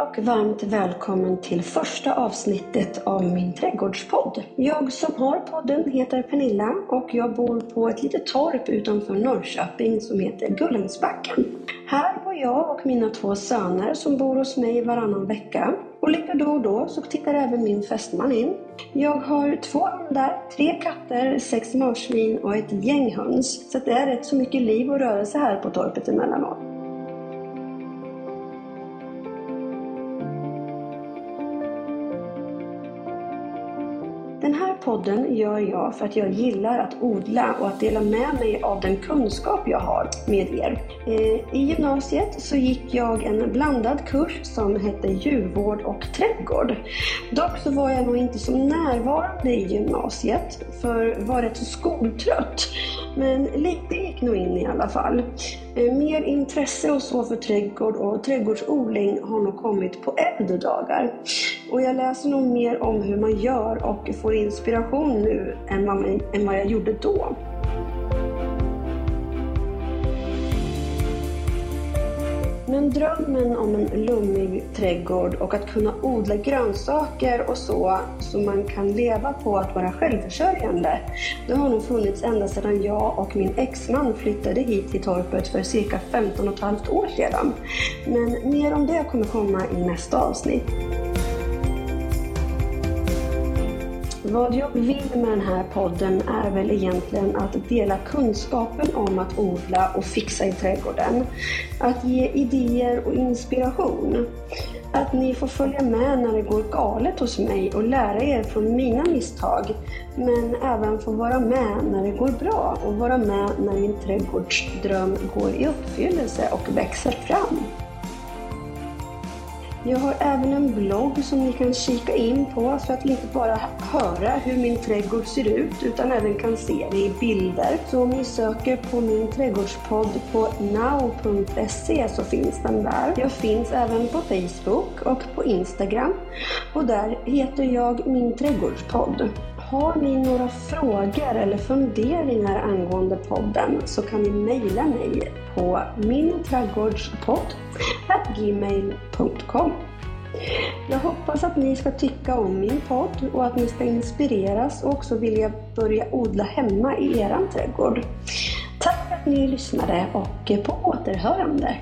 och varmt välkommen till första avsnittet av min trädgårdspodd. Jag som har podden heter Pernilla och jag bor på ett litet torp utanför Norrköping som heter Gullensbacken. Här bor jag och mina två söner som bor hos mig varannan vecka. Och lite då och då så tittar även min fästman in. Jag har två hundar, tre katter, sex marsvin och ett gäng höns. Så det är rätt så mycket liv och rörelse här på torpet emellanåt. Den här podden gör jag för att jag gillar att odla och att dela med mig av den kunskap jag har med er. Eh, I gymnasiet så gick jag en blandad kurs som hette djurvård och trädgård. Dock så var jag nog inte så närvarande i gymnasiet för var rätt så skoltrött. Men lite gick nog in i alla fall. Eh, mer intresse och så för trädgård och trädgårdsodling har nog kommit på äldre dagar. Och jag läser nog mer om hur man gör och får inspiration nu än vad, än vad jag gjorde då. Men drömmen om en lummig trädgård och att kunna odla grönsaker och så, så man kan leva på att vara självförsörjande, det har nog funnits ända sedan jag och min exman flyttade hit till torpet för cirka 15 och ett halvt år sedan. Men mer om det kommer komma i nästa avsnitt. Vad jag vill med den här podden är väl egentligen att dela kunskapen om att odla och fixa i trädgården. Att ge idéer och inspiration. Att ni får följa med när det går galet hos mig och lära er från mina misstag. Men även få vara med när det går bra och vara med när min trädgårdsdröm går i uppfyllelse och växer fram. Jag har även en blogg som ni kan kika in på för att inte bara höra hur min trädgård ser ut utan även kan se det i bilder. Så om ni söker på min trädgårdspodd på now.se så finns den där. Jag finns även på Facebook och på Instagram och där heter jag Min Trädgårdspodd. Har ni några frågor eller funderingar angående podden så kan ni mejla mig på minträdgårdspodd.gmail.com Jag hoppas att ni ska tycka om min podd och att ni ska inspireras och också vilja börja odla hemma i eran trädgård. Tack för att ni lyssnade och på återhörande!